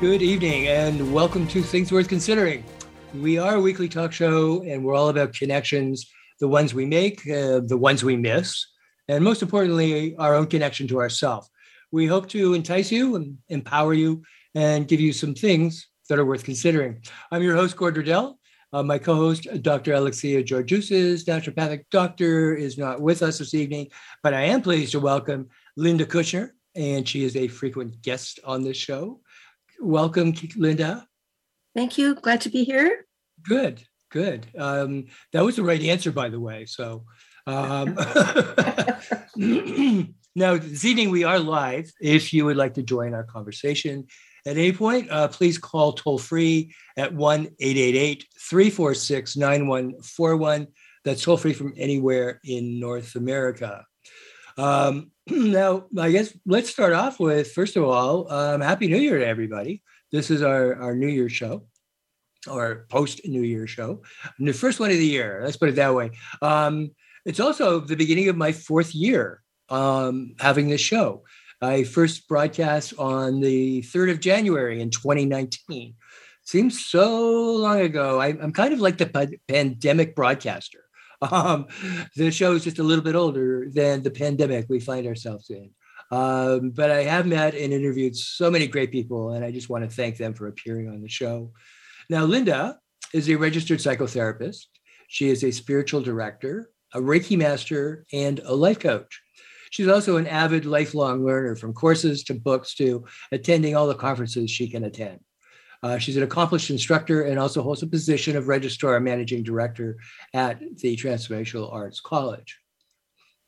Good evening and welcome to Things Worth Considering. We are a weekly talk show and we're all about connections, the ones we make, uh, the ones we miss, and most importantly, our own connection to ourselves. We hope to entice you and empower you and give you some things that are worth considering. I'm your host, Gord Riddell. Uh, my co-host, Dr. Alexia Georgiousis, naturopathic doctor, is not with us this evening, but I am pleased to welcome Linda Kushner, and she is a frequent guest on this show. Welcome, Linda. Thank you. Glad to be here. Good, good. Um, that was the right answer, by the way. So, um, Now, this evening we are live. If you would like to join our conversation at any point, uh, please call toll free at 1 888 346 9141. That's toll free from anywhere in North America. Um, now, I guess let's start off with first of all, um, Happy New Year to everybody. This is our, our New Year show or post New Year show, the first one of the year. Let's put it that way. Um, it's also the beginning of my fourth year um, having this show. I first broadcast on the 3rd of January in 2019. Seems so long ago. I, am kind of like the pa- pandemic broadcaster. Um, the show is just a little bit older than the pandemic we find ourselves in. Um, but I have met and interviewed so many great people, and I just want to thank them for appearing on the show. Now, Linda is a registered psychotherapist. She is a spiritual director, a Reiki master, and a life coach. She's also an avid lifelong learner from courses to books to attending all the conferences she can attend. Uh, she's an accomplished instructor and also holds a position of registrar and managing director at the Transformational Arts College.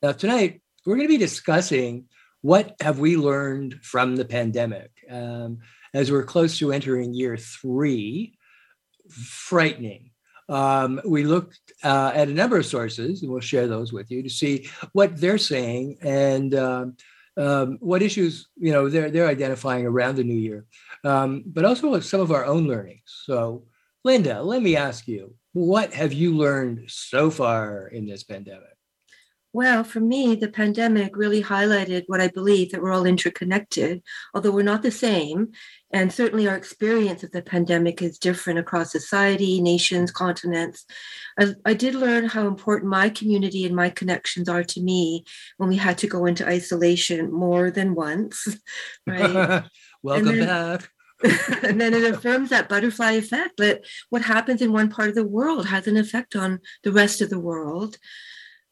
Now, tonight, we're going to be discussing what have we learned from the pandemic. Um, as we're close to entering year three, frightening um, we looked uh, at a number of sources, and we'll share those with you to see what they're saying and um, um, what issues you know they're they're identifying around the new year, um, but also some of our own learnings. So, Linda, let me ask you, what have you learned so far in this pandemic? Well, for me, the pandemic really highlighted what I believe that we're all interconnected, although we're not the same. And certainly our experience of the pandemic is different across society, nations, continents. I, I did learn how important my community and my connections are to me when we had to go into isolation more than once. Right. Welcome then, back. and then it affirms that butterfly effect that what happens in one part of the world has an effect on the rest of the world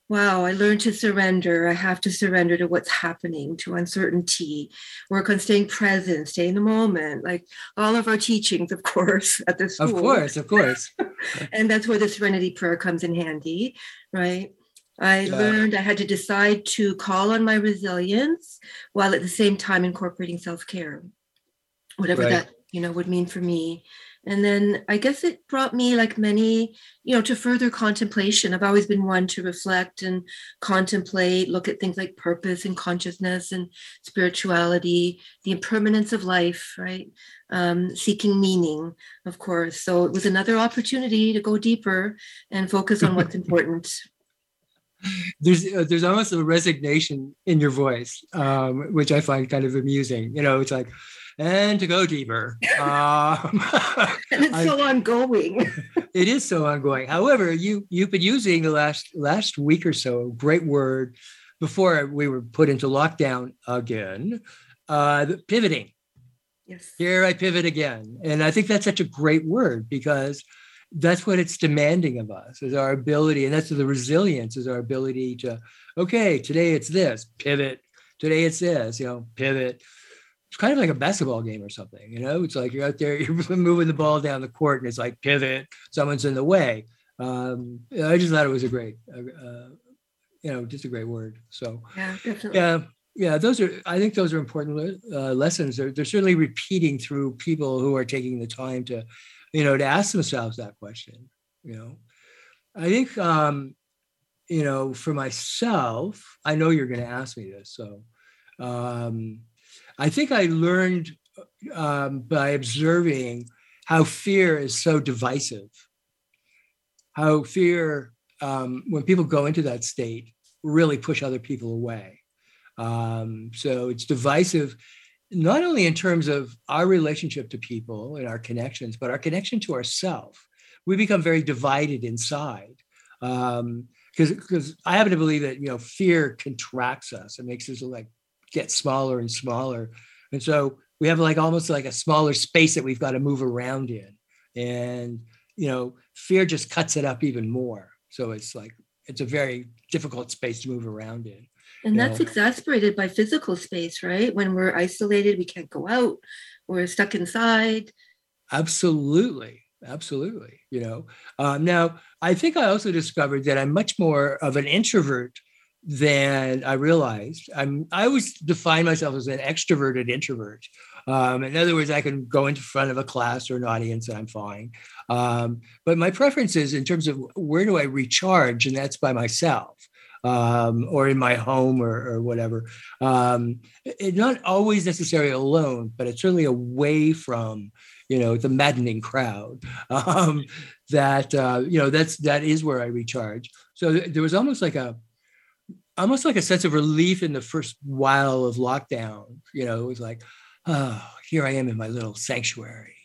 wow, I learned to surrender. I have to surrender to what's happening, to uncertainty, work on staying present, stay in the moment, like all of our teachings, of course, at the school. Of course, of course. and that's where the serenity prayer comes in handy, right? I yeah. learned I had to decide to call on my resilience while at the same time incorporating self-care, whatever right. that you know would mean for me and then i guess it brought me like many you know to further contemplation. I've always been one to reflect and contemplate look at things like purpose and consciousness and spirituality the impermanence of life right? Um, seeking meaning of course. So it was another opportunity to go deeper and focus on what's important. There's uh, there's almost a resignation in your voice um, which i find kind of amusing. You know it's like and to go deeper. Um, and it's so ongoing. it is so ongoing. However, you you've been using the last last week or so great word before we were put into lockdown again. Uh, pivoting. Yes. Here I pivot again, and I think that's such a great word because that's what it's demanding of us is our ability, and that's the resilience is our ability to okay today it's this pivot today it's this you know pivot it's kind of like a basketball game or something. You know, it's like you're out there, you're moving the ball down the court, and it's like pivot, someone's in the way. Um, I just thought it was a great, uh, uh, you know, just a great word. So yeah, definitely. yeah, yeah. Those are, I think, those are important uh, lessons. They're, they're certainly repeating through people who are taking the time to you know, to ask themselves that question. You know, I think, um, you know, for myself, I know you're going to ask me this, so um, I think I learned um, by observing how fear is so divisive. How fear, um, when people go into that state, really push other people away. Um, so it's divisive, not only in terms of our relationship to people and our connections, but our connection to ourselves. We become very divided inside. because um, because I happen to believe that you know fear contracts us. It makes us like get smaller and smaller, and so we have like almost like a smaller space that we've got to move around in, and you know fear just cuts it up even more. So it's like it's a very difficult space to move around in. And that's know? exasperated by physical space, right? When we're isolated, we can't go out, we're stuck inside. Absolutely. Absolutely. You know, um, now I think I also discovered that I'm much more of an introvert than I realized. I'm I always define myself as an extroverted introvert. Um, in other words, I can go into front of a class or an audience and I'm fine. Um, but my preference is in terms of where do I recharge, and that's by myself. Um, or in my home or, or whatever. Um, it's not always necessarily alone, but it's certainly away from, you know, the maddening crowd. Um, that uh, you know, that's that is where I recharge. So there was almost like a almost like a sense of relief in the first while of lockdown. You know, it was like, oh, here I am in my little sanctuary.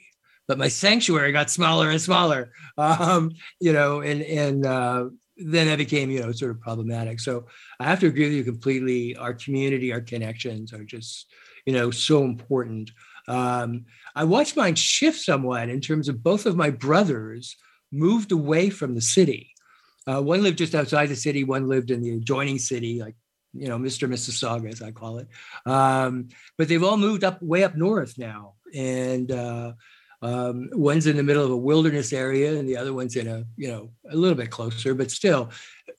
But my sanctuary got smaller and smaller. Um, you know, and and uh, then that became, you know, sort of problematic. So I have to agree with you completely. Our community, our connections are just, you know, so important. Um, I watched mine shift somewhat in terms of both of my brothers moved away from the city. Uh, one lived just outside the city, one lived in the adjoining city, like you know, Mr. Mississauga, as I call it. Um, but they've all moved up way up north now, and uh, um, one's in the middle of a wilderness area, and the other one's in a you know a little bit closer, but still,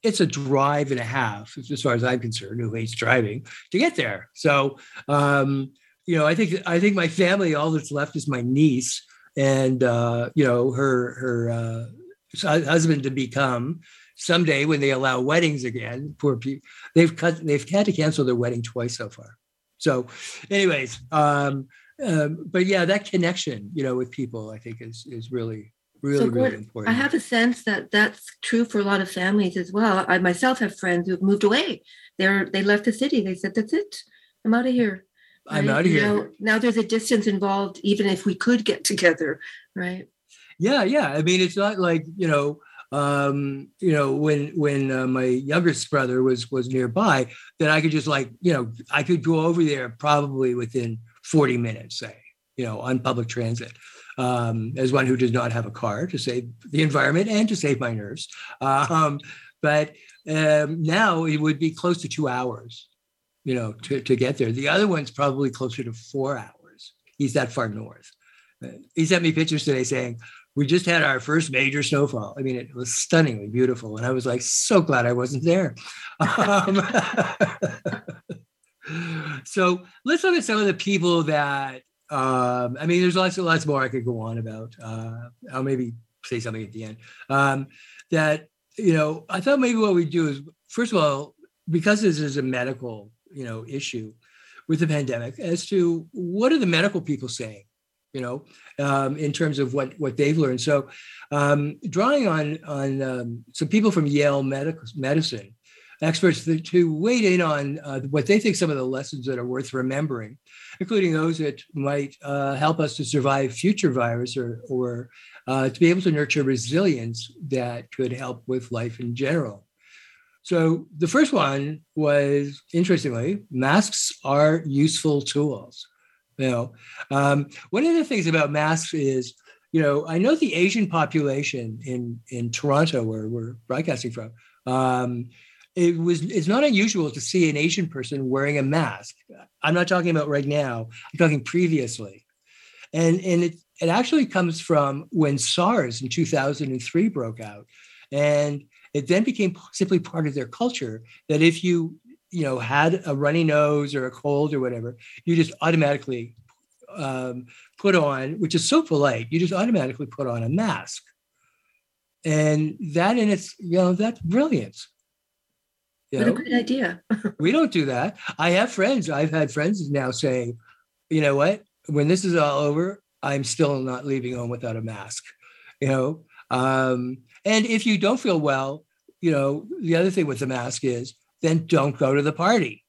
it's a drive and a half, as far as I'm concerned. Who hates driving to get there? So, um, you know, I think I think my family, all that's left is my niece, and uh, you know, her her uh, husband to become someday when they allow weddings again, poor people, they've cut, they've had to cancel their wedding twice so far. So, anyways, um, um, but yeah, that connection, you know, with people, I think is is really really so really important. I have a sense that that's true for a lot of families as well. I myself have friends who've moved away. They're they left the city. They said, "That's it. I'm out of here." I'm out of here. Now, now there's a distance involved, even if we could get together, right? Yeah, yeah. I mean, it's not like you know um, you know, when when uh, my youngest brother was was nearby, then I could just like, you know, I could go over there probably within 40 minutes, say, you know, on public transit. Um, as one who does not have a car to save the environment and to save my nerves. Um, but um, now it would be close to two hours, you know, to, to get there. The other one's probably closer to four hours. He's that far north. He sent me pictures today saying, we just had our first major snowfall. I mean, it was stunningly beautiful. And I was like, so glad I wasn't there. Um, so let's look at some of the people that, um, I mean, there's lots, and lots more I could go on about. Uh, I'll maybe say something at the end. Um, that, you know, I thought maybe what we do is, first of all, because this is a medical, you know, issue with the pandemic, as to what are the medical people saying? You know, um, in terms of what what they've learned. So, um, drawing on on um, some people from Yale Medical Medicine, experts to, to weigh in on uh, what they think some of the lessons that are worth remembering, including those that might uh, help us to survive future virus or or uh, to be able to nurture resilience that could help with life in general. So the first one was interestingly, masks are useful tools. You know, um, one of the things about masks is, you know, I know the Asian population in in Toronto, where we're broadcasting from, um, it was it's not unusual to see an Asian person wearing a mask. I'm not talking about right now. I'm talking previously, and and it it actually comes from when SARS in 2003 broke out, and it then became simply part of their culture that if you you know had a runny nose or a cold or whatever you just automatically um, put on, which is so polite, you just automatically put on a mask. And that in its, you know, that's brilliant You what know? a great idea. we don't do that. I have friends, I've had friends now saying you know what, when this is all over, I'm still not leaving home without a mask, you know? Um, and if you don't feel well, you know, the other thing with the mask is then don't go to the party.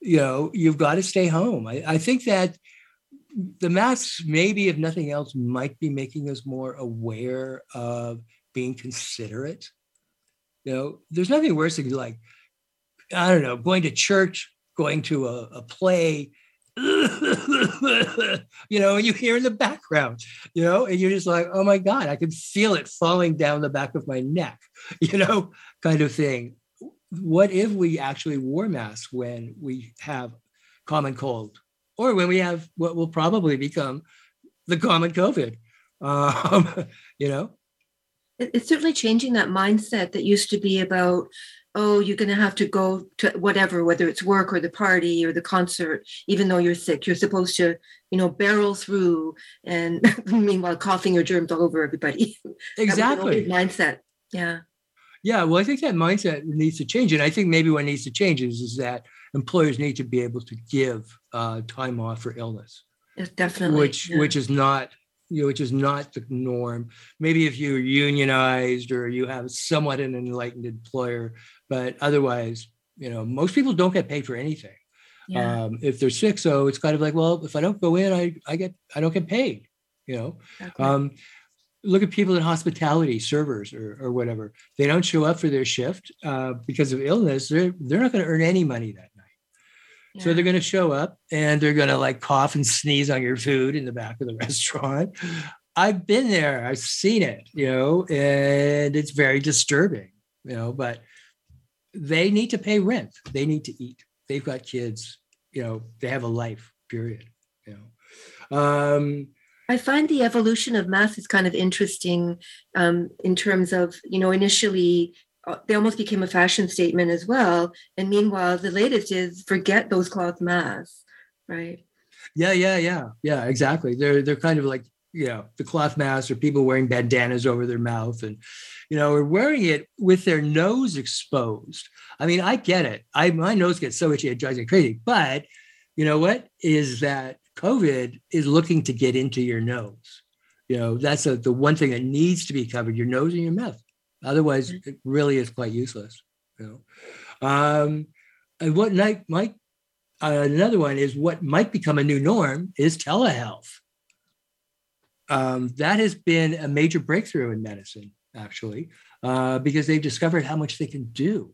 You know, you've got to stay home. I, I think that the masks, maybe if nothing else, might be making us more aware of being considerate. You know, there's nothing worse than like, I don't know, going to church, going to a, a play, you know, and you hear in the background, you know, and you're just like, oh my God, I can feel it falling down the back of my neck, you know, kind of thing. What if we actually wore masks when we have common cold or when we have what will probably become the common COVID? Um, you know? It's certainly changing that mindset that used to be about oh, you're going to have to go to whatever, whether it's work or the party or the concert, even though you're sick. You're supposed to, you know, barrel through and meanwhile coughing your germs all over everybody. Exactly. mindset. Yeah. Yeah. Well, I think that mindset needs to change. And I think maybe what needs to change is, is that employers need to be able to give uh, time off for illness. Yes, definitely. Which, yeah. which is not you know, which is not the norm. Maybe if you're unionized or you have somewhat an enlightened employer, but otherwise, you know, most people don't get paid for anything. Yeah. Um, if they're sick, so it's kind of like, well, if I don't go in, I I get I don't get paid. You know, okay. um, look at people in hospitality, servers or or whatever. They don't show up for their shift uh, because of illness. They're they're not going to earn any money that night. So they're going to show up and they're going to like cough and sneeze on your food in the back of the restaurant. I've been there. I've seen it, you know, and it's very disturbing, you know, but they need to pay rent. They need to eat. They've got kids. You know, they have a life. Period. You know. Um, I find the evolution of masks is kind of interesting um, in terms of, you know, initially uh, they almost became a fashion statement as well. And meanwhile, the latest is forget those cloth masks, right? Yeah, yeah, yeah, yeah. Exactly. They're they're kind of like you know the cloth masks or people wearing bandanas over their mouth and you know are wearing it with their nose exposed i mean i get it i my nose gets so itchy it drives me crazy but you know what is that covid is looking to get into your nose. You know that's a, the one thing that needs to be covered your nose and your mouth. Otherwise mm-hmm. it really is quite useless you know. Um and what might might uh, another one is what might become a new norm is telehealth. Um, that has been a major breakthrough in medicine, actually, uh, because they've discovered how much they can do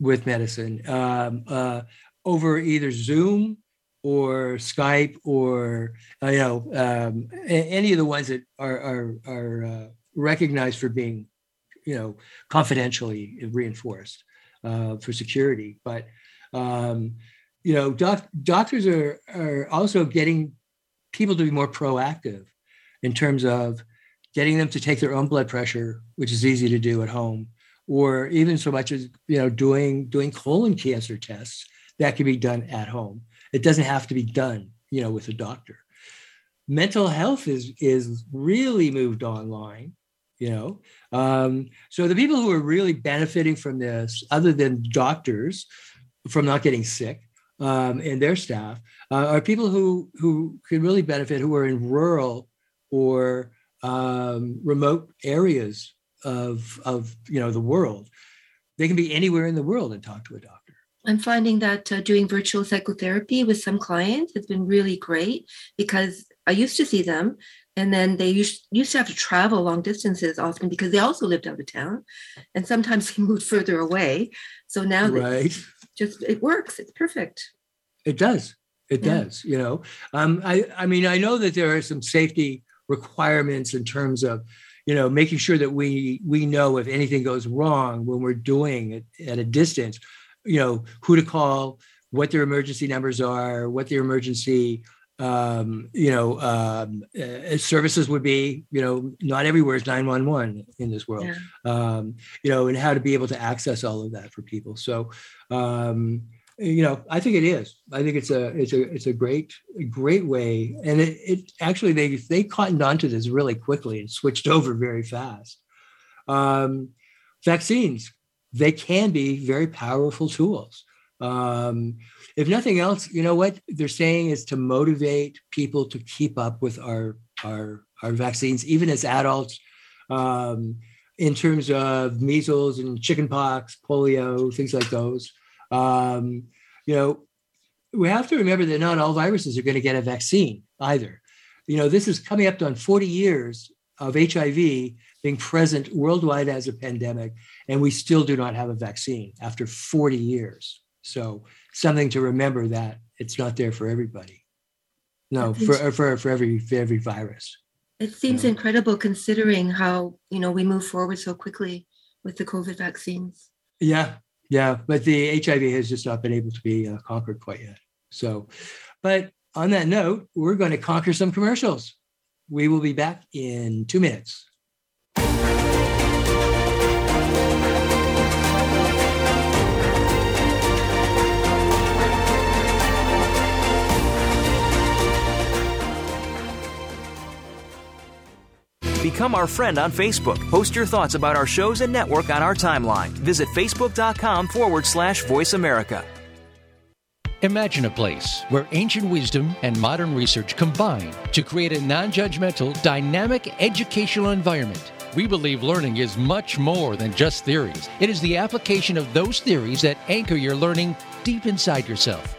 with medicine. Um, uh, over either Zoom or Skype or uh, you know um, any of the ones that are are, are uh, recognized for being you know confidentially reinforced uh, for security, but um, you know doc- doctors are are also getting people to be more proactive in terms of getting them to take their own blood pressure, which is easy to do at home, or even so much as you know doing doing colon cancer tests that can be done at home. It doesn't have to be done, you know, with a doctor. Mental health is is really moved online, you know. Um, so the people who are really benefiting from this, other than doctors, from not getting sick, um, and their staff, uh, are people who who can really benefit who are in rural or um, remote areas of, of you know the world. They can be anywhere in the world and talk to a doctor. I'm finding that uh, doing virtual psychotherapy with some clients has been really great because I used to see them and then they used, used to have to travel long distances often because they also lived out of town and sometimes they moved further away. So now right. just it works. It's perfect. It does. It yeah. does. You know, um, I I mean I know that there are some safety requirements in terms of you know making sure that we we know if anything goes wrong when we're doing it at a distance you know who to call what their emergency numbers are what their emergency um, you know um, uh, services would be you know not everywhere is 911 in this world yeah. um, you know and how to be able to access all of that for people so um, you know, I think it is. I think it's a it's a it's a great a great way, and it, it actually they they cottoned onto this really quickly and switched over very fast. Um, vaccines they can be very powerful tools. Um, if nothing else, you know what they're saying is to motivate people to keep up with our our our vaccines, even as adults. Um, in terms of measles and chickenpox, polio, things like those. Um, you know, we have to remember that not all viruses are going to get a vaccine either. You know, this is coming up on 40 years of HIV being present worldwide as a pandemic, and we still do not have a vaccine after 40 years. So, something to remember that it's not there for everybody. No, for, for, for every for every virus. It seems yeah. incredible considering how you know we move forward so quickly with the COVID vaccines. Yeah, yeah, but the HIV has just not been able to be uh, conquered quite yet. So, but on that note, we're going to conquer some commercials. We will be back in two minutes. Become our friend on Facebook. Post your thoughts about our shows and network on our timeline. Visit facebook.com forward slash voice America. Imagine a place where ancient wisdom and modern research combine to create a non judgmental, dynamic educational environment. We believe learning is much more than just theories, it is the application of those theories that anchor your learning deep inside yourself.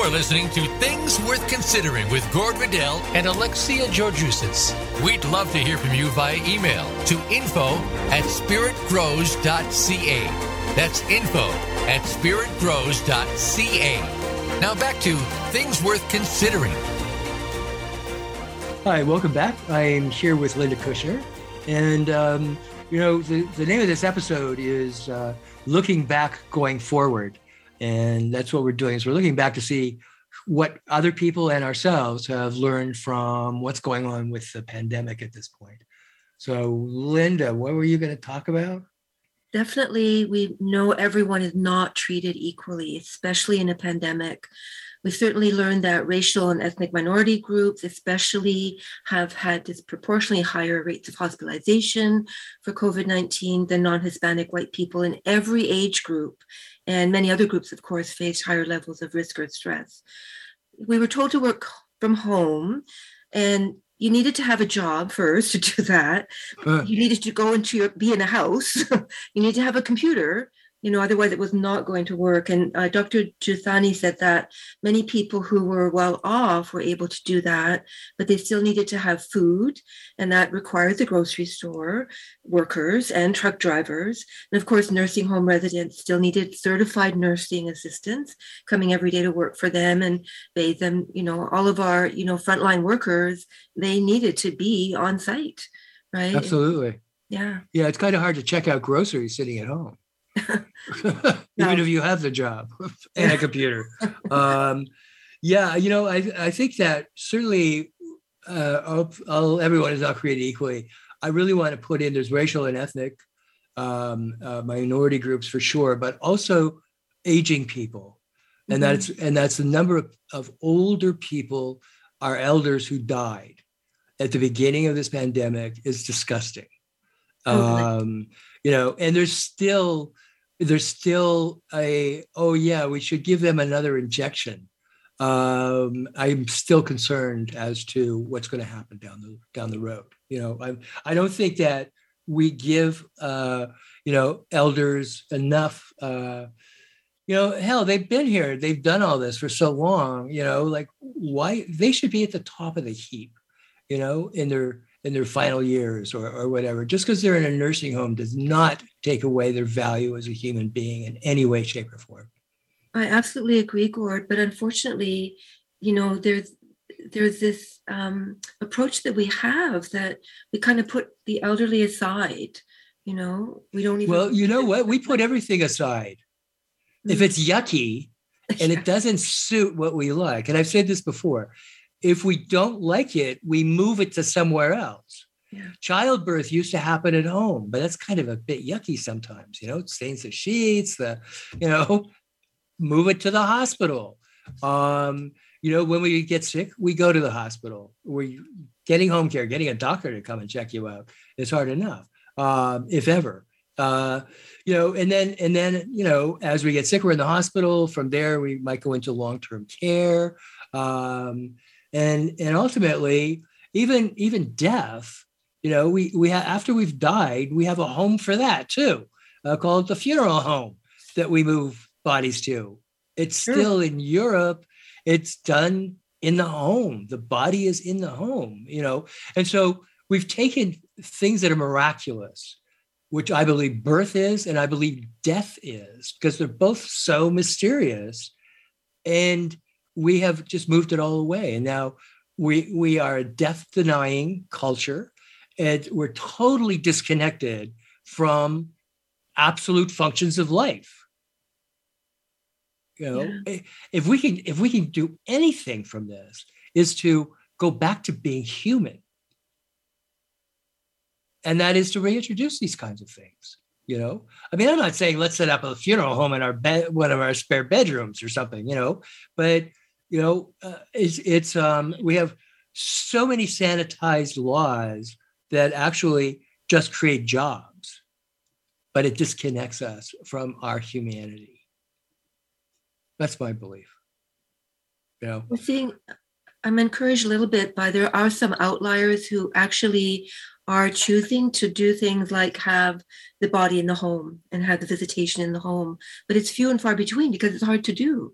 Are listening to Things Worth Considering with Gord Riddell and Alexia Georgiousis. We'd love to hear from you via email to info at spiritgrows.ca. That's info at spiritgrows.ca. Now back to Things Worth Considering. Hi, welcome back. I'm here with Linda Kushner. And, um, you know, the, the name of this episode is uh, Looking Back Going Forward and that's what we're doing is we're looking back to see what other people and ourselves have learned from what's going on with the pandemic at this point. So linda what were you going to talk about? Definitely we know everyone is not treated equally especially in a pandemic we certainly learned that racial and ethnic minority groups, especially, have had disproportionately higher rates of hospitalization for COVID 19 than non Hispanic white people in every age group. And many other groups, of course, faced higher levels of risk or stress. We were told to work from home, and you needed to have a job first to do that. Uh. You needed to go into your, be in a house. you need to have a computer you know, otherwise it was not going to work. And uh, Dr. Juthani said that many people who were well off were able to do that, but they still needed to have food, and that required the grocery store workers and truck drivers. And of course, nursing home residents still needed certified nursing assistants coming every day to work for them and bathe them. You know, all of our, you know, frontline workers, they needed to be on site, right? Absolutely. Yeah. Yeah, it's kind of hard to check out groceries sitting at home. even if you have the job and a computer. um, yeah, you know, I I think that certainly uh, I'll, I'll, everyone is not created equally. I really want to put in there's racial and ethnic um, uh, minority groups for sure, but also aging people, and mm-hmm. that's and that's the number of, of older people, our elders who died at the beginning of this pandemic is disgusting. Um, you know, and there's still there's still a oh yeah we should give them another injection. Um, i'm still concerned as to what's going to happen down the down the road you know? I i don't think that we give uh, you know elders enough uh, you know hell they've been here they've done all this for so long you know? Like why they should be at the top of the heap you know in their in their final years or, or whatever. Just because they're in a nursing home does not take away their value as a human being in any way, shape, or form. I absolutely agree, Gord. But unfortunately, you know, there's there's this um, approach that we have that we kind of put the elderly aside. You know, we don't even. Well, you know what? We put everything aside. If it's yucky and it doesn't suit what we like, and I've said this before, if we don't like it, we move it to somewhere else. Yeah. Childbirth used to happen at home, but that's kind of a bit yucky sometimes. You know, it stains the sheets, the, you know, move it to the hospital. Um, you know, when we get sick, we go to the hospital. We're getting home care, getting a doctor to come and check you out is hard enough, um, if ever. Uh, you know, and then and then you know, as we get sick, we're in the hospital. From there, we might go into long-term care. Um, and and ultimately even even death you know we we have after we've died we have a home for that too uh, called the funeral home that we move bodies to. It's sure. still in europe. It's done in the home. The body is in the home you know? And so we've taken things that are miraculous which i believe birth is and i believe death is because they're both so mysterious. And we have just moved it all away. And now we we are a death denying culture, and we're totally disconnected from absolute functions of life. You know, yeah. Eh, if we can if we can do anything from this, is to go back to being human. And that is to reintroduce these kinds of things you know i mean i'm not saying let's set up a funeral home in our bed one of our spare bedrooms or something you know but you know, uh, it's it's um, we have so many sanitized laws that actually just create jobs, but it disconnects us from our humanity. That's my belief. You know, I think I'm encouraged a little bit by there are some outliers who actually are choosing to do things like have the body in the home and have the visitation in the home, but it's few and far between because it's hard to do.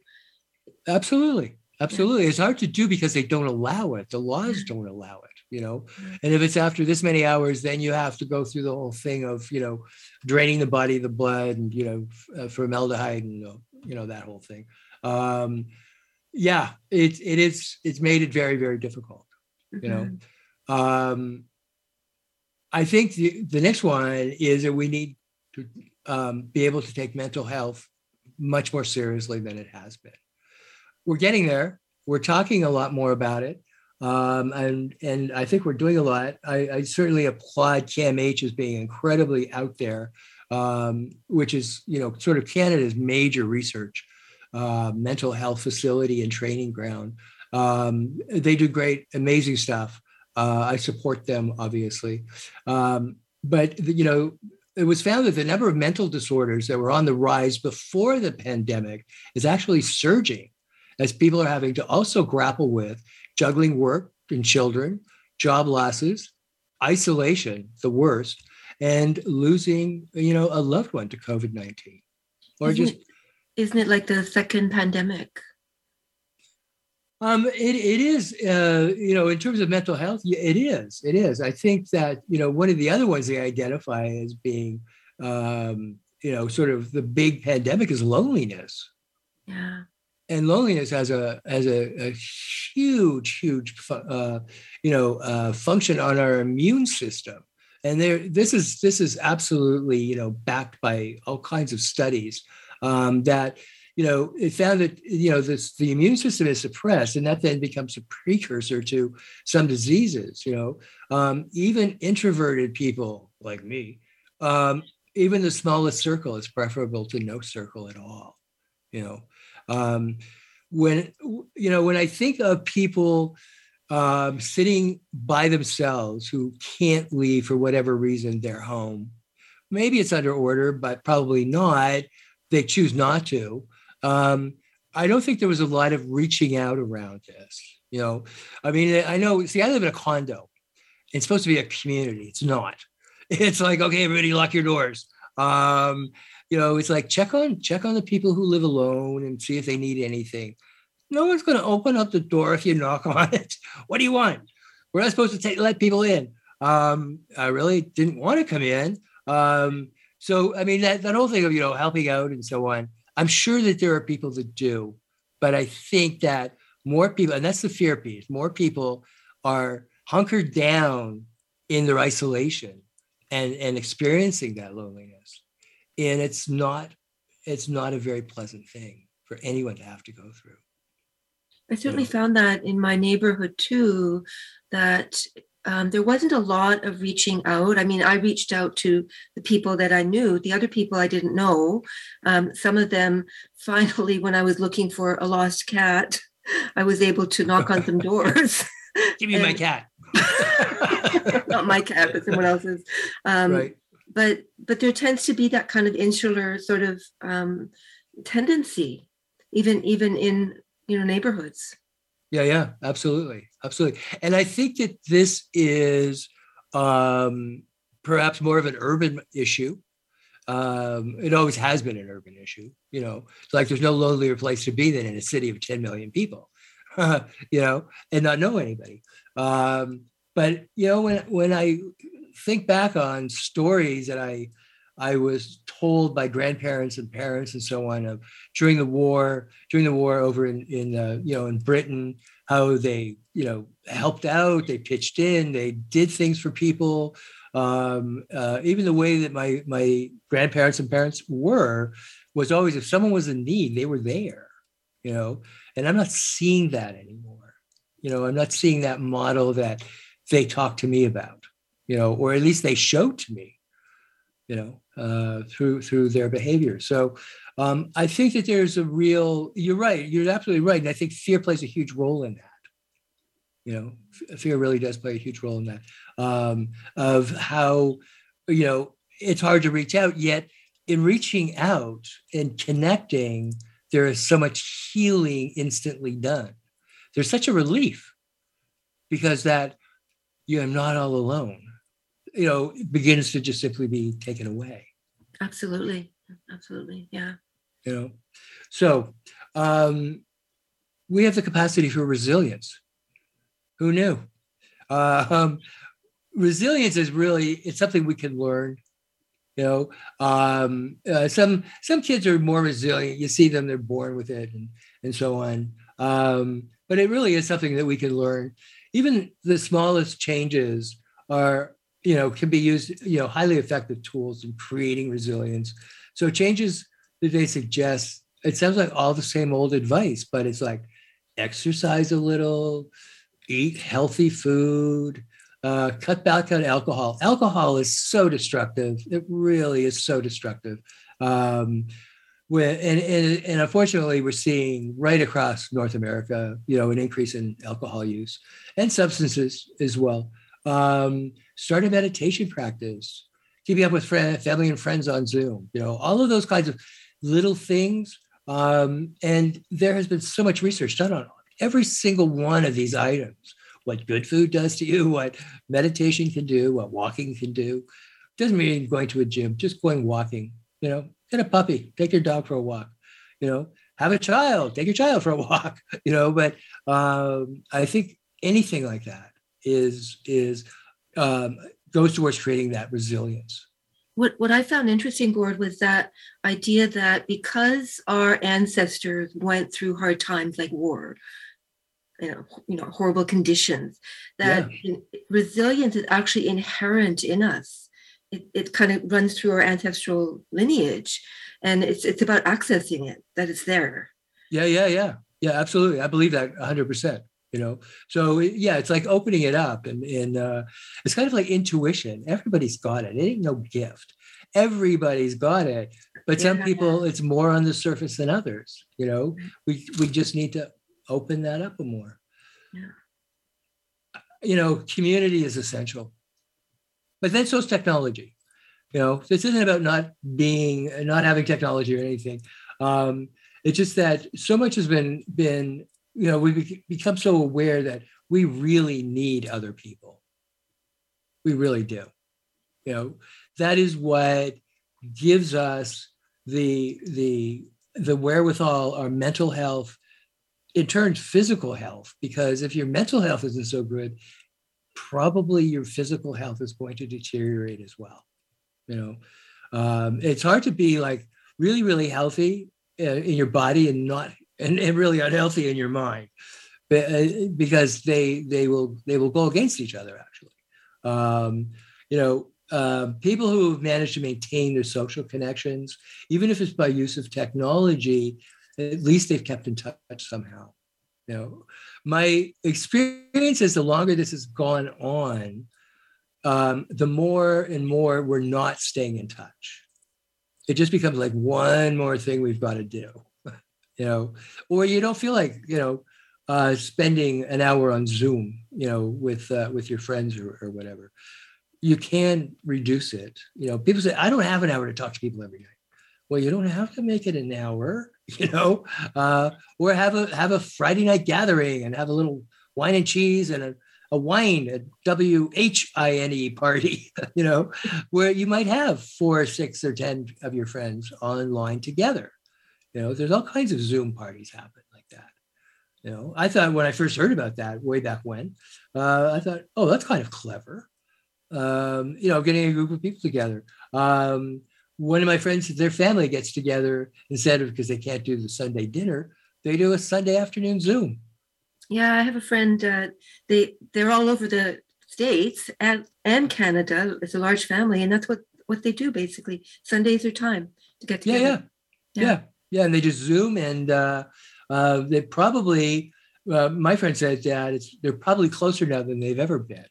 Absolutely. Absolutely. It's hard to do because they don't allow it. The laws don't allow it, you know. And if it's after this many hours, then you have to go through the whole thing of, you know, draining the body of the blood and, you know, uh, formaldehyde and, uh, you know, that whole thing. Um, yeah, it, it is, it's made it very, very difficult, you know. Mm-hmm. Um, I think the, the next one is that we need to um, be able to take mental health much more seriously than it has been we're getting there. We're talking a lot more about it. Um, and and I think we're doing a lot. I, I, certainly applaud CAMH as being incredibly out there, um, which is you know sort of Canada's major research uh, mental health facility and training ground. Um, they do great, amazing stuff. Uh, I support them obviously, um, but you know it was found that the number of mental disorders that were on the rise before the pandemic is actually surging as people are having to also grapple with juggling work and children, job losses, isolation, the worst, and losing, you know, a loved one to COVID 19. Or isn't just it, isn't it like the second pandemic? Um, it, it is, uh, you know, in terms of mental health, it is. It is. I think that, you know, one of the other ones they identify as being, um, you know, sort of the big pandemic is loneliness. Yeah and loneliness has a has a, a huge huge uh, you know uh, function on our immune system. And there this is this is absolutely you know backed by all kinds of studies um, that you know it found that you know this the immune system is suppressed and that then becomes a precursor to some diseases you know. Um, even introverted people like me um, even the smallest circle is preferable to no circle at all you know um, when you know when i think of people um, sitting by themselves who can't leave for whatever reason their home. Maybe it's under order, but probably not. They choose not to. Um, I don't think there was a lot of reaching out around this. You know, I mean, I know. See, I live in a condo. It's supposed to be a community. It's not. It's like, okay, everybody, lock your doors. Um, you know, it's like check on check on the people who live alone and see if they need anything. No one's going to open up the door if you knock on it. What do you want? We're not supposed to take, let people in. Um, I really didn't want to come in. Um, so, I mean, that, that whole thing of, you know, helping out and so on, I'm sure that there are people that do, but I think that more people, and that's the fear piece, more people are hunkered down in their isolation and, and experiencing that loneliness. And it's not, it's not a very pleasant thing for anyone to have to go through. I certainly yeah. found that in my neighborhood too, that um, there wasn't a lot of reaching out. I mean, I reached out to the people that I knew, the other people I didn't know. Um, some of them, finally, when I was looking for a lost cat, I was able to knock on some doors. Give me and, my cat. not my cat, but someone else's. Um, right. But but there tends to be that kind of insular sort of um, tendency, even even in you know neighborhoods. Yeah yeah absolutely absolutely. And i think that this is um perhaps more of an urban issue. Um it always has been an urban issue you know it's like there's no lonelier place to be than in a city of 10 million people you know and not know anybody. Um but you know when when i think back on stories that i I was told by grandparents and parents and so on of during the war, during the war over in, in uh, you know in Britain, how they you know helped out, they pitched in, they did things for people. Um, uh, even the way that my my grandparents and parents were was always if someone was in need, they were there. You know, and I'm not seeing that anymore. You know, I'm not seeing that model that they talked to me about. You know, or at least they showed to me you know, uh, through through their behavior. So um, I think that there's a real. You're right. You're absolutely right, and I think fear plays a huge role in that. You know, fear really does play a huge role in that. Um, of how, you know, it's hard to reach out. Yet, in reaching out and connecting, there is so much healing instantly done. There's such a relief because that you are not all alone you know, begins to just simply be taken away. Absolutely. Absolutely. Yeah. You know, so um, we have the capacity for resilience. Who knew? Uh, um, resilience is really it's something we can learn. You know, um, uh, some some kids are more resilient. You see them; they're born with it, and and so on. Um, but it really is something that we can learn. Even the smallest changes are you know, can be used, you know, highly effective tools in creating resilience. So changes that they suggest, it sounds like all the same old advice, but it's like exercise a little, eat healthy food, uh, cut back on alcohol. Alcohol is so destructive. It really is so destructive. Um, when, and, and, and unfortunately, we're seeing right across North America, you know, an increase in alcohol use and substances as well. Um, start a meditation practice, keeping up with friend, family and friends on Zoom, you know, all of those kinds of little things. Um, and there has been so much research done on every single one of these items what good food does to you, what meditation can do, what walking can do. Doesn't mean going to a gym, just going walking, you know, get a puppy, take your dog for a walk, you know, have a child, take your child for a walk, you know, but um, I think anything like that is is um, goes towards creating that resilience. What what I found interesting, Gord, was that idea that because our ancestors went through hard times like war, you know, you know, horrible conditions. That yeah. resilience is actually inherent in us. It, it kind of runs through our ancestral lineage, and it's it's about accessing it. That it's there. Yeah, yeah, yeah, yeah. Absolutely, I believe that 100. percent You know, so yeah, it's like opening it up, and and uh, it's kind of like intuition. Everybody's got it. It ain't no gift. Everybody's got it, but some people it's more on the surface than others. You know, we we just need to open that up more. Yeah. You know, community is essential. But then so is technology. You know, this isn't about not being, not having technology or anything. Um, it's just that so much has been been, you know, we've become so aware that we really need other people. We really do. You know, that is what gives us the the the wherewithal, our mental health, in turn physical health because if your mental health isn't so good probably your physical health is going to deteriorate as well you know um, it's hard to be like really really healthy uh, in your body and not and, and really unhealthy in your mind uh, because they they will they will go against each other actually um, you know uh, people who have managed to maintain their social connections even if it's by use of technology at least they've kept in touch somehow. You know, my experience is the longer this has gone on, um, the more and more we're not staying in touch. It just becomes like one more thing we've got to do, you know, or you don't feel like, you know, uh, spending an hour on Zoom, you know, with uh, with your friends or, or whatever. You can reduce it. You know, people say, I don't have an hour to talk to people every night. Well, you don't have to make it an hour. you know, uh, or have a have a Friday night gathering and have a little wine and cheese and a, a wine, a W H I N E party, you know, where you might have four, six, or ten of your friends online together. You know, there's all kinds of Zoom parties happen like that. You know, I thought when I first heard about that way back when, uh, I thought, oh, that's kind of clever. Um, you know, getting a group of people together. Um, one of my friends, their family gets together instead of because they can't do the Sunday dinner, they do a Sunday afternoon Zoom. Yeah, I have a friend. Uh, they they're all over the states and and Canada. It's a large family, and that's what what they do basically. Sundays are time to get together. Yeah, yeah, yeah, yeah. Yeah. And they just Zoom, and uh, uh, they probably. Uh, my friend said that it's they're probably closer now than they've ever been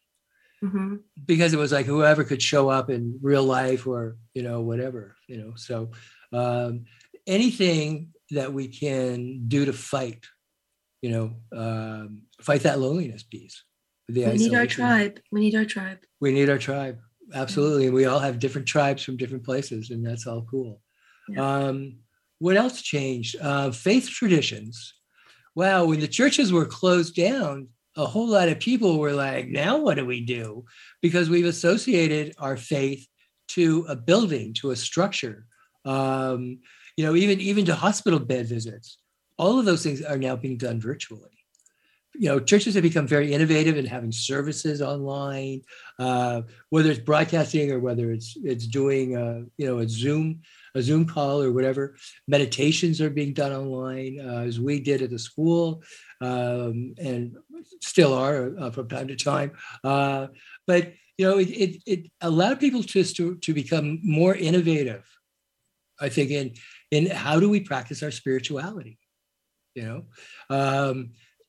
mm-hmm. because it was like whoever could show up in real life or you know whatever you know so um, anything that we can do to fight you know um, fight that loneliness piece we need our tribe we need our tribe we need our tribe absolutely and we all have different tribes from different places and that's all cool yeah. um, what else changed uh, faith traditions wow when the churches were closed down a whole lot of people were like, now what do we do? Because we've associated our faith to a building, to a structure, um, you know, even even to hospital bed visits. All of those things are now being done virtually. You know, churches have become very innovative in having services online, uh, whether it's broadcasting or whether it's it's doing, uh, you know, a Zoom a Zoom call or whatever. Meditations are being done online, uh, as we did at the school um, and still are uh, from time to time. Uh, but you know, it, it, it allowed people just to, to become more innovative. I think in in how do we practice our spirituality? You know,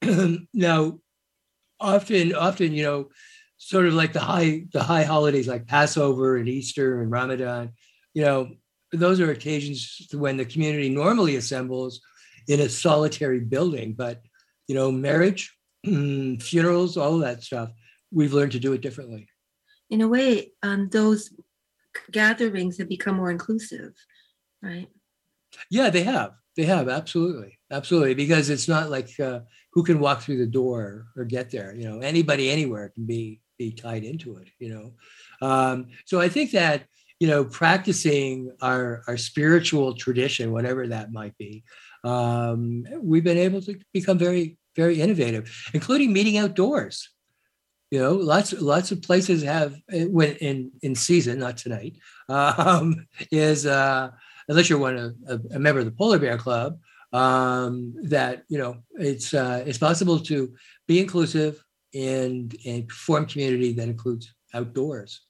um, now often often you know sort of like the high the high holidays like Passover and Easter and Ramadan, you know, those are occasions when the community normally assembles in a solitary building, but you know, marriage, funerals, all of that stuff, we've learned to do it differently. In a way, um, those gatherings have become more inclusive, right? Yeah, they have. They have absolutely, absolutely, because it's not like uh, who can walk through the door or get there. You know, anybody anywhere can be be tied into it. You know, um, so I think that you know practicing our our spiritual tradition, whatever that might be, um, we've been able to become very very innovative, including meeting outdoors. You know, lots lots of places have eh, when in in season, not tonight, um, is uh, unless you're one of, a, a member of the Polar Bear Club um, that you know it's uh, it's possible to be inclusive and and form community that includes outdoors,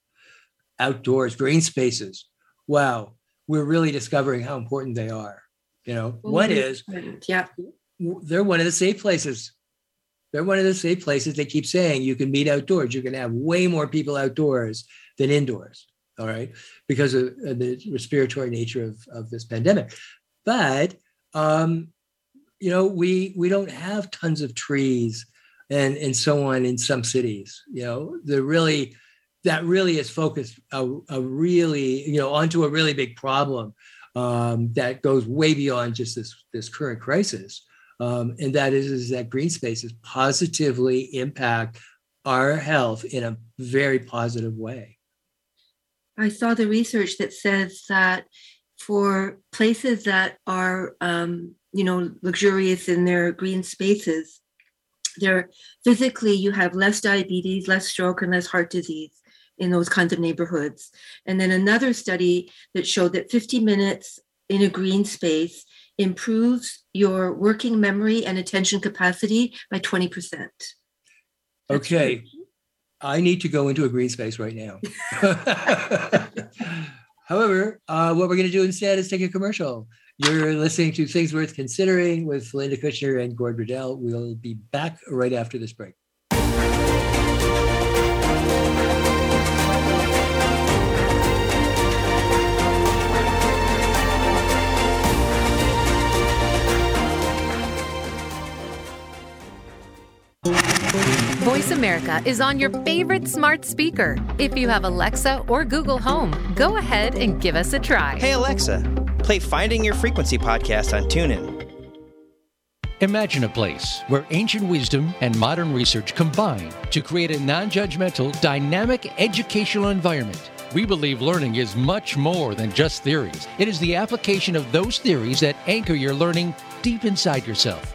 outdoors, green spaces. Wow, we're really discovering how important they are. You know, one is yeah, they're one of the safe places. They're one of the safe places. They keep saying you can meet outdoors. You can have way more people outdoors than indoors. All right, because of the respiratory nature of, of this pandemic. But um, you know, we we don't have tons of trees and and so on in some cities. You know, they're really that really is focused a, a really you know onto a really big problem um, that goes way beyond just this this current crisis, um, and that is, is that green spaces positively impact our health in a very positive way. I saw the research that says that for places that are um, you know luxurious in their green spaces they're physically you have less diabetes less stroke and less heart disease in those kinds of neighborhoods. And then another study that showed that 50 minutes in a green space improves your working memory and attention capacity by 20% That's okay. i need to go into a green space right now. However uh, what we're going to do instead is take a commercial. You're listening to Things Worth Considering with Linda Kushner and Gord Riddell. We'll be back right after this break. Voice America is on your favorite smart speaker. If you have Alexa or Google Home, go ahead and give us a try. Hey, Alexa, play Finding Your Frequency podcast on TuneIn. Imagine a place where ancient wisdom and modern research combine to create a non judgmental, dynamic educational environment. We believe learning is much more than just theories. It is the application of those theories that anchor your learning deep inside yourself.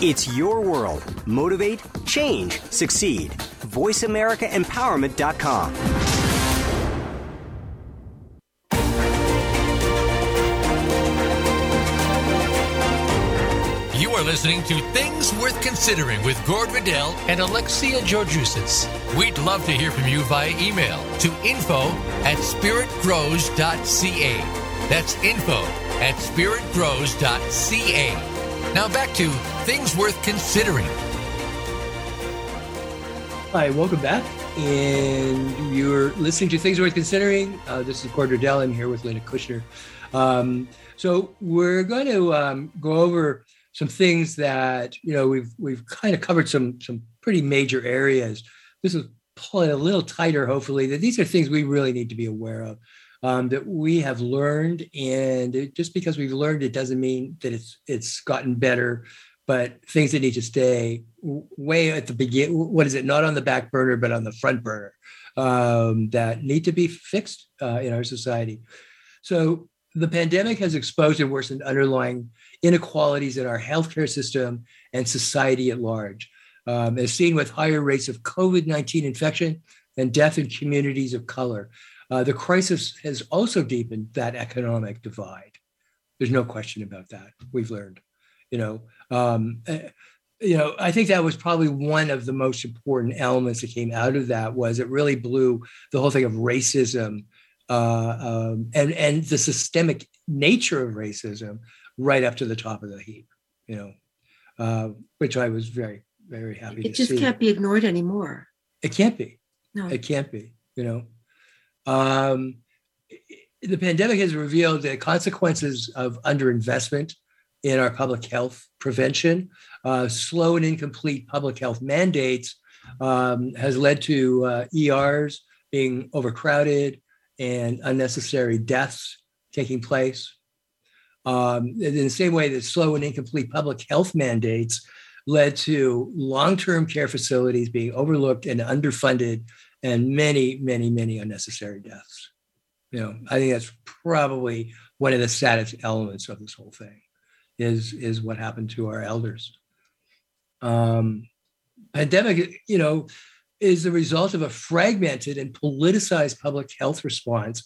It's your world. Motivate, change, succeed. VoiceAmericaEmpowerment.com. You are listening to Things Worth Considering with Gord Riddell and Alexia Georgiousis. We'd love to hear from you via email to info at spiritgrows.ca. That's info at spiritgrows.ca. Now back to Things Worth Considering. Hi, welcome back. And you're listening to Things Worth Considering. Uh, this is Gord Riddell. I'm here with Linda Kushner. Um, so we're going to um, go over some things that you know we've we've kind of covered some some pretty major areas. This is pulling a little tighter, hopefully. That these are things we really need to be aware of um, that we have learned, and it, just because we've learned, it doesn't mean that it's it's gotten better. But things that need to stay way at the begin. What is it? Not on the back burner, but on the front burner. Um, that need to be fixed uh, in our society. So the pandemic has exposed and worsened underlying inequalities in our healthcare system and society at large. um, as seen with higher rates of COVID 19 infection and death in communities of color. Uh, the crisis has also deepened that economic divide. There's no question about that. We've learned, you know. Um, eh, you know, I think that was probably one of the most important elements that came out of that was it really blew the whole thing of racism uh, um, and and the systemic nature of racism right up to the top of the heap. You know, uh, which I was very very happy it just see. can't be ignored anymore. It can't be. No. It can't be. You know, um, the pandemic has revealed the consequences of underinvestment in our public health prevention. Uh, slow and incomplete public health mandates um, has led to uh, ERs being overcrowded and unnecessary deaths taking place. Um, in the same way that slow and incomplete public health mandates led to long-term care facilities being overlooked and underfunded and many, many, many unnecessary deaths. You know, I think that's probably one of the saddest elements of this whole thing is, is what happened to our elders. Um, pandemic, you know, is the result of a fragmented and politicized public health response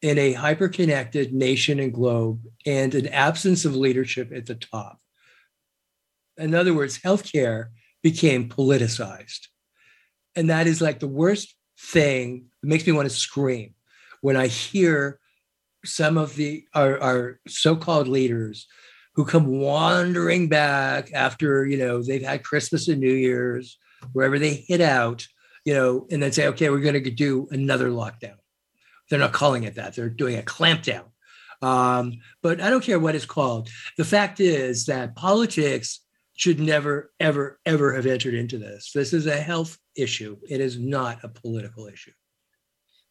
in a hyper-connected nation and globe and an absence of leadership at the top. In other words, healthcare became politicized. And that is like the worst thing. It makes me want to scream when I hear some of the our, our so-called leaders who come wandering back after you know they've had Christmas and New Year's, wherever they hit out, you know, and then say, okay, we're going to do another lockdown. They're not calling it that; they're doing a clampdown. Um, but I don't care what it's called. The fact is that politics should never, ever, ever have entered into this. This is a health issue. It is not a political issue.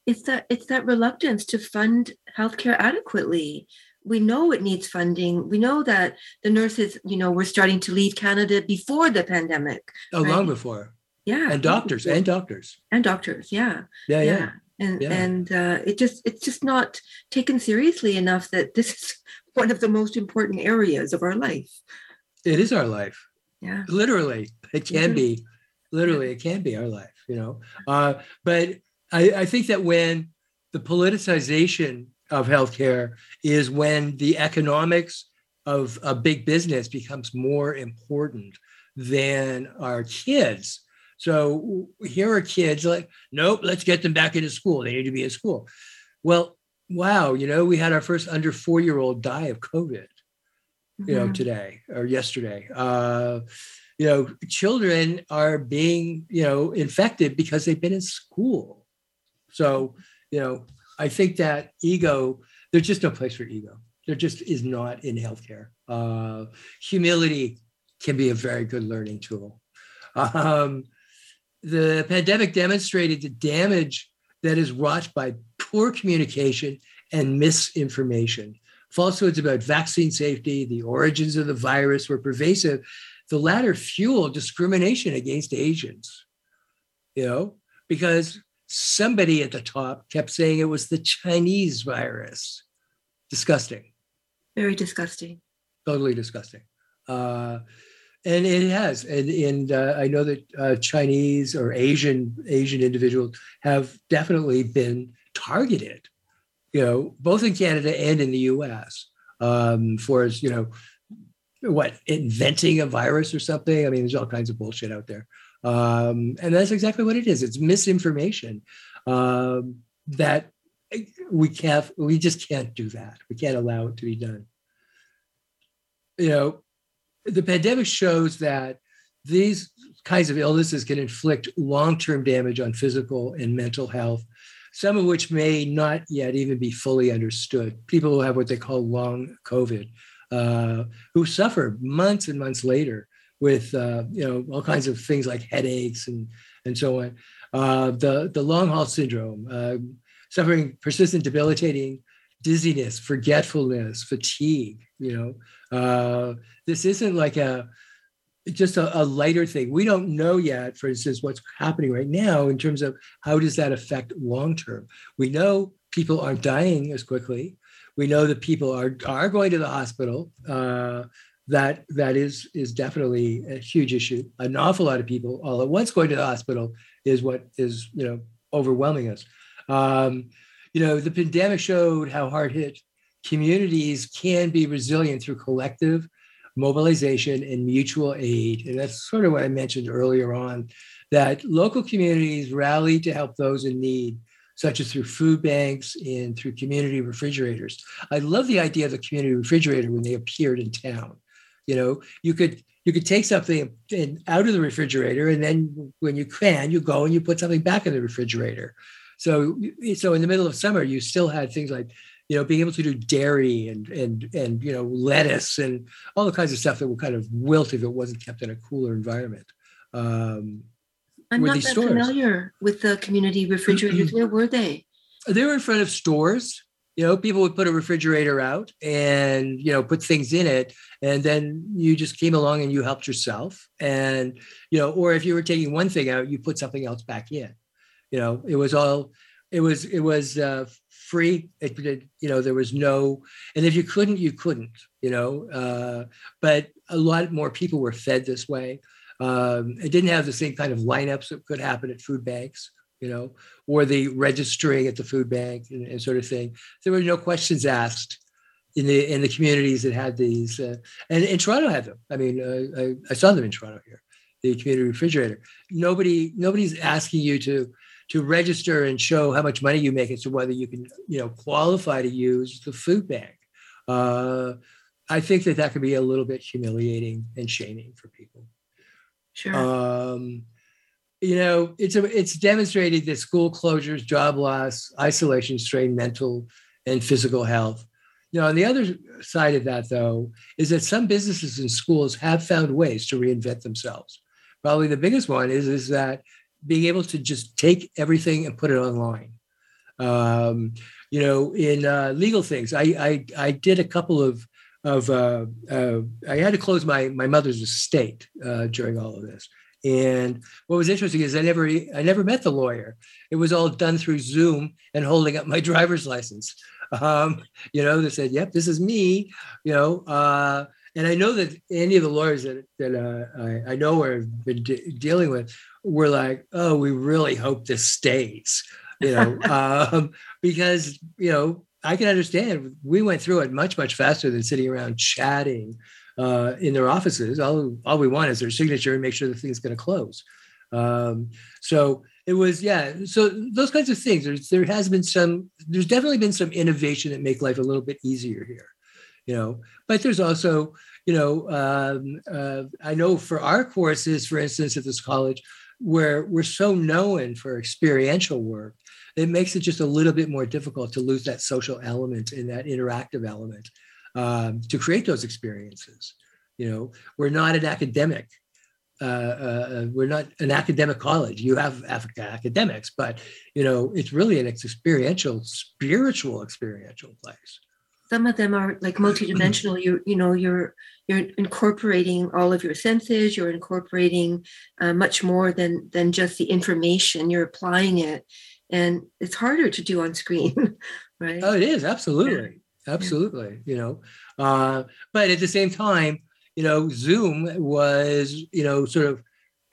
It's that it's that reluctance to fund healthcare adequately. We know it needs funding. We know that the nurses, you know, were starting to leave Canada before the pandemic. Oh, Right. long before. Yeah, And doctors, and doctors. and doctors. Yeah, Yeah, yeah. yeah. And Yeah. and uh, it just it's just not taken seriously enough that this is one of the most important areas of our life. It is our life. Yeah. Literally, it can Mhm. be. Literally, it can be our life. You know. Uh, but I, I think that when the politicization of healthcare is when the economics of a big business becomes more important than our kids. So here are kids like, nope, let's get them back into school. They need to be in school. Well, wow, you know, we had our first under four year old die of COVID you know Mhm. today or yesterday. Uh you know children are being you know infected because they've been in school. So you know i think that ego there's just no place for ego. There just is not in healthcare. Uh humility can be a very good learning tool. Um the pandemic demonstrated the damage that is wrought by poor communication and misinformation falsehoods about vaccine safety, the origins of the virus were pervasive. The latter fueled discrimination against Asians, you know, because somebody at the top kept saying it was the Chinese virus. Disgusting, Very disgusting. totally disgusting. Uh, and it has, and, and uh, I know that uh, Chinese or Asian Asian individuals have definitely been targeted you know, both in Canada and in the US, um, for you know, what, inventing a virus or something. I mean, there's all kinds of bullshit out there. Um, and that's exactly what it is. It's misinformation um, that we can't, we just can't do that. We can't allow it to be done. You know, the pandemic shows that these kinds of illnesses can inflict long-term damage on physical and mental health some of which may not yet even be fully understood. People who have what they call long COVID, uh, who suffer months and months later with uh, you know all kinds of things like headaches and and so on. Uh, the the long haul syndrome, uh, suffering persistent debilitating dizziness, forgetfulness, fatigue. You know, uh, this isn't like a just a, a, lighter thing. We don't know yet, for instance, what's happening right now in terms of how does that affect long term. We know people aren't dying as quickly. We know that people are are going to the hospital. Uh, that that is is definitely a huge issue. An awful lot of people all at once going to the hospital is what is you know overwhelming us. Um, you know, the pandemic showed how hard hit communities can be resilient through collective mobilization and mutual aid. And that's sort of what I mentioned earlier on that local communities rally to help those in need, such as through food banks and through community refrigerators. I love the idea of the community refrigerator when they appeared in town. You know, you could you could take something in, out of the refrigerator, and then when you can, you go and you put something back in the refrigerator. So, so in the middle of summer, you still had things like you know, being able to do dairy and and and you know lettuce and all the kinds of stuff that would kind of wilt if it wasn't kept in a cooler environment. Um, I'm not that stores. familiar with the community refrigerators. Where were they? They were in front of stores. You know, people would put a refrigerator out and you know put things in it, and then you just came along and you helped yourself. And you know, or if you were taking one thing out, you put something else back in. You know, it was all it was it was uh, free. It, it, you know, there was no, and if you couldn't, you couldn't. You know, uh, but a lot more people were fed this way. Um, it didn't have the same kind of lineups that could happen at food banks. You know, or the registering at the food bank and, and sort of thing. There were no questions asked in the in the communities that had these, uh, and in Toronto had them. I mean, uh, I, I saw them in Toronto here, the community refrigerator. Nobody nobody's asking you to to register and show how much money you make as to whether you can, you know, qualify to use the food bank. Uh, I think that that could be a little bit humiliating and shaming for people. Sure. Um, you know, it's a, it's demonstrated that school closures, job loss, isolation strain mental and physical health. You know, on the other side of that, though, is that some businesses and schools have found ways to reinvent themselves. Probably the biggest one is is that being able to just take everything and put it online. Um, you know, in uh, legal things, I, I, I did a couple of of uh, uh, I had to close my my mother's estate uh, during all of this. And what was interesting is I never I never met the lawyer. It was all done through Zoom and holding up my driver's license. Um, you know, they said, "Yep, this is me." You know, uh, and I know that any of the lawyers that that uh, I, I, know or have been de- dealing with were like, "Oh, we really hope this stays," you know, um, because you know I can understand. We went through it much much faster than sitting around chatting uh, in their offices. All all we want is their signature and make sure the thing's going to close. Um, so it was yeah. So those kinds of things. There's there has been some. There's definitely been some innovation that make life a little bit easier here you know but there's also you know um, uh, i know for our courses for instance at this college where we're so known for experiential work it makes it just a little bit more difficult to lose that social element and that interactive element um, to create those experiences you know we're not an academic uh, uh, uh we're not an academic college. You have academics, but you know it's really an experiential, spiritual, experiential place some of them are like multidimensional. You you know you're you're incorporating all of your senses you're incorporating uh, much more than than just the information. You're applying it and it's harder to do on screen right? Oh it is. Absolutely. Yeah. absolutely yeah. you know. Uh, but at the same time you know zoom was you know sort of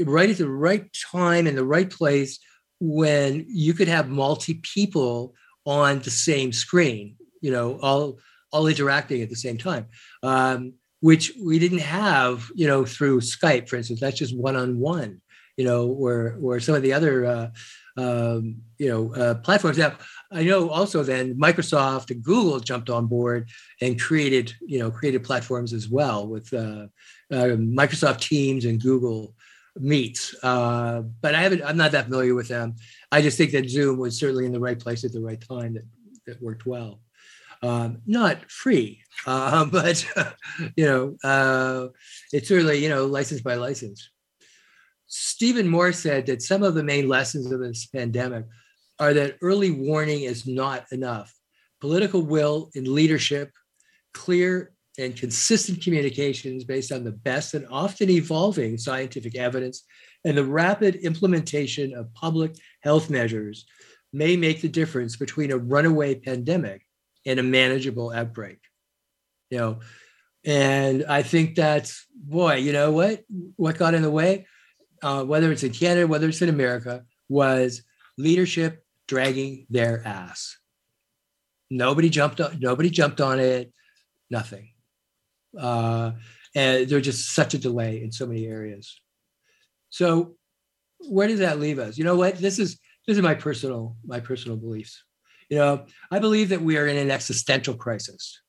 right at the right time in the right place when you could have multi people on the same screen you know all all interacting at the same time um, which we didn't have you know through skype for instance. That's just one-on-one you know or or some of the other uh, um, you know uh, platforms. Now i know also then microsoft and google jumped on board and created you know created platforms as well with uh, uh microsoft teams and google meets. Uh, but i haven't i'm not that familiar with them. I just think that zoom was certainly in the right place at the right time that that worked well um, not free, uh, but you know, uh, it's really you know licensed by license. Stephen Moore said that some of the main lessons of this pandemic are that early warning is not enough. Political will and leadership, clear and consistent communications based on the best and often evolving scientific evidence, and the rapid implementation of public health measures may make the difference between a runaway pandemic and a manageable outbreak. You know, And I think that's, boy, you know what? What got in the way, uh, whether it's in Canada, whether it's in America, was leadership dragging their ass. Nobody jumped on, nobody jumped on it, nothing. Uh, and there's just such a delay in so many areas. So where does that leave us? You know what? This is this is my personal my personal beliefs. You know, I believe that we are in an existential crisis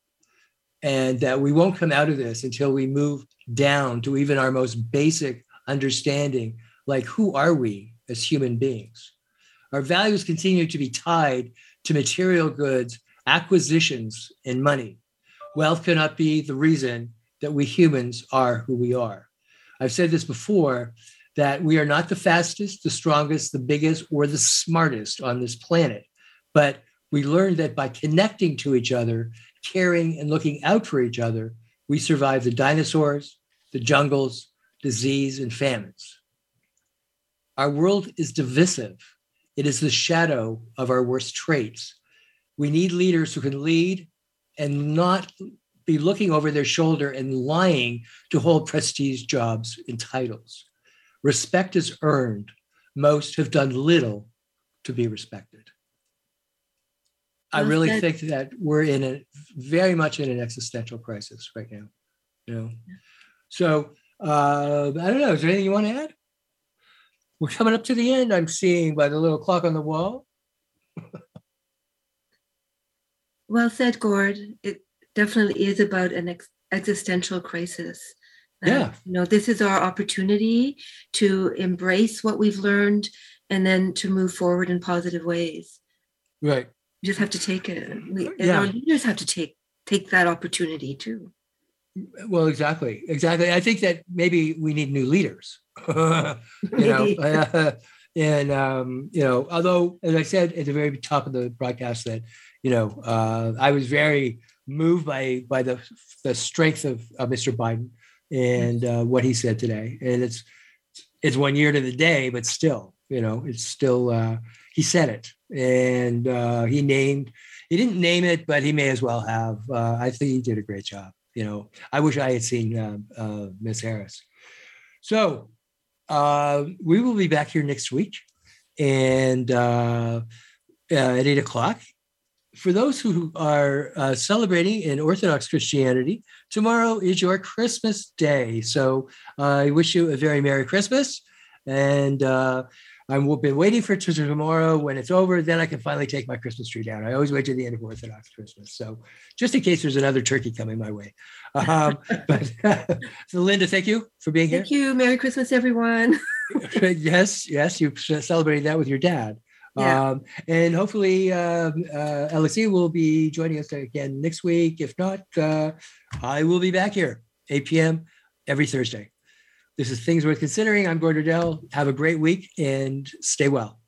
and that we won't come out of this until we move down to even our most basic understanding like who are we as human beings? Our values continue to be tied to material goods acquisitions and money. Wealth cannot be the reason that we humans are who we are. I've said this before that we are not the fastest the strongest the biggest or the smartest on this planet but we learned that by connecting to each other caring and looking out for each other, we survived the dinosaurs, the jungles, disease, and famines. Our world is divisive. It is the shadow of our worst traits. We need leaders who can lead and not be looking over their shoulder and lying to hold prestige jobs and titles. Respect is earned. Most have done little to be respected. I really think that we're in a very much in an existential crisis right now. You know, so uh, I don't know. Is there anything you want to add? We're coming up to the end. I'm seeing by the little clock on the wall. well said, Gord. It definitely is about an ex- existential crisis. Uh, yeah. you know, this is our opportunity to embrace what we've learned and then to move forward in positive ways. Right. We just have to take it. We, and Yeah. our leaders have to take take that opportunity too. Well, exactly, exactly. I think that maybe we need new leaders. you know, and um, you know, although as I said at the very top of the broadcast, that you know, uh, I was very moved by by the the strength of, of Mr. Biden and uh, what he said today. And it's it's one year to the day, but still, you know, it's still uh, he said it, and uh, he named. He didn't name it, but he may as well have. Uh, I think he did a great job. You know, I wish I had seen uh, uh, Miss Harris. So uh, we will be back here next week, and uh, at eight o'clock. For those who are celebrating in Orthodox Christianity, tomorrow is your Christmas day. So I wish you a very Merry Christmas. And uh, I've been waiting for to tomorrow. When it's over, then I can finally take my Christmas tree down. I always wait to the end of Orthodox Christmas. So just in case there's another turkey coming my way. Um, but so Linda, thank you for being here. Thank you. Merry Christmas, everyone. yes, yes, you celebrated that with your dad. Yeah. Um, and hopefully, um, uh, Alexia will be joining us again next week. If not, uh, I will be back here 8 p.m. every Thursday. This is Things Worth Considering. I'm Gord Riddell. Have a great week and stay well.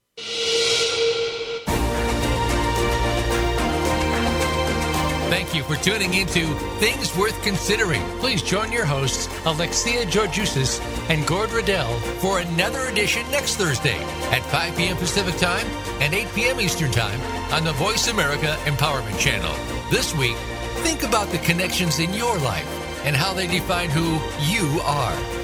Thank you for tuning into Things Worth Considering. Please join your hosts, Alexia Georgiousis and Gord Riddell, for another edition next Thursday at 5 p.m. Pacific Time and 8 p.m. Eastern Time on the Voice America Empowerment Channel. This week, think about the connections in your life and how they define who you are.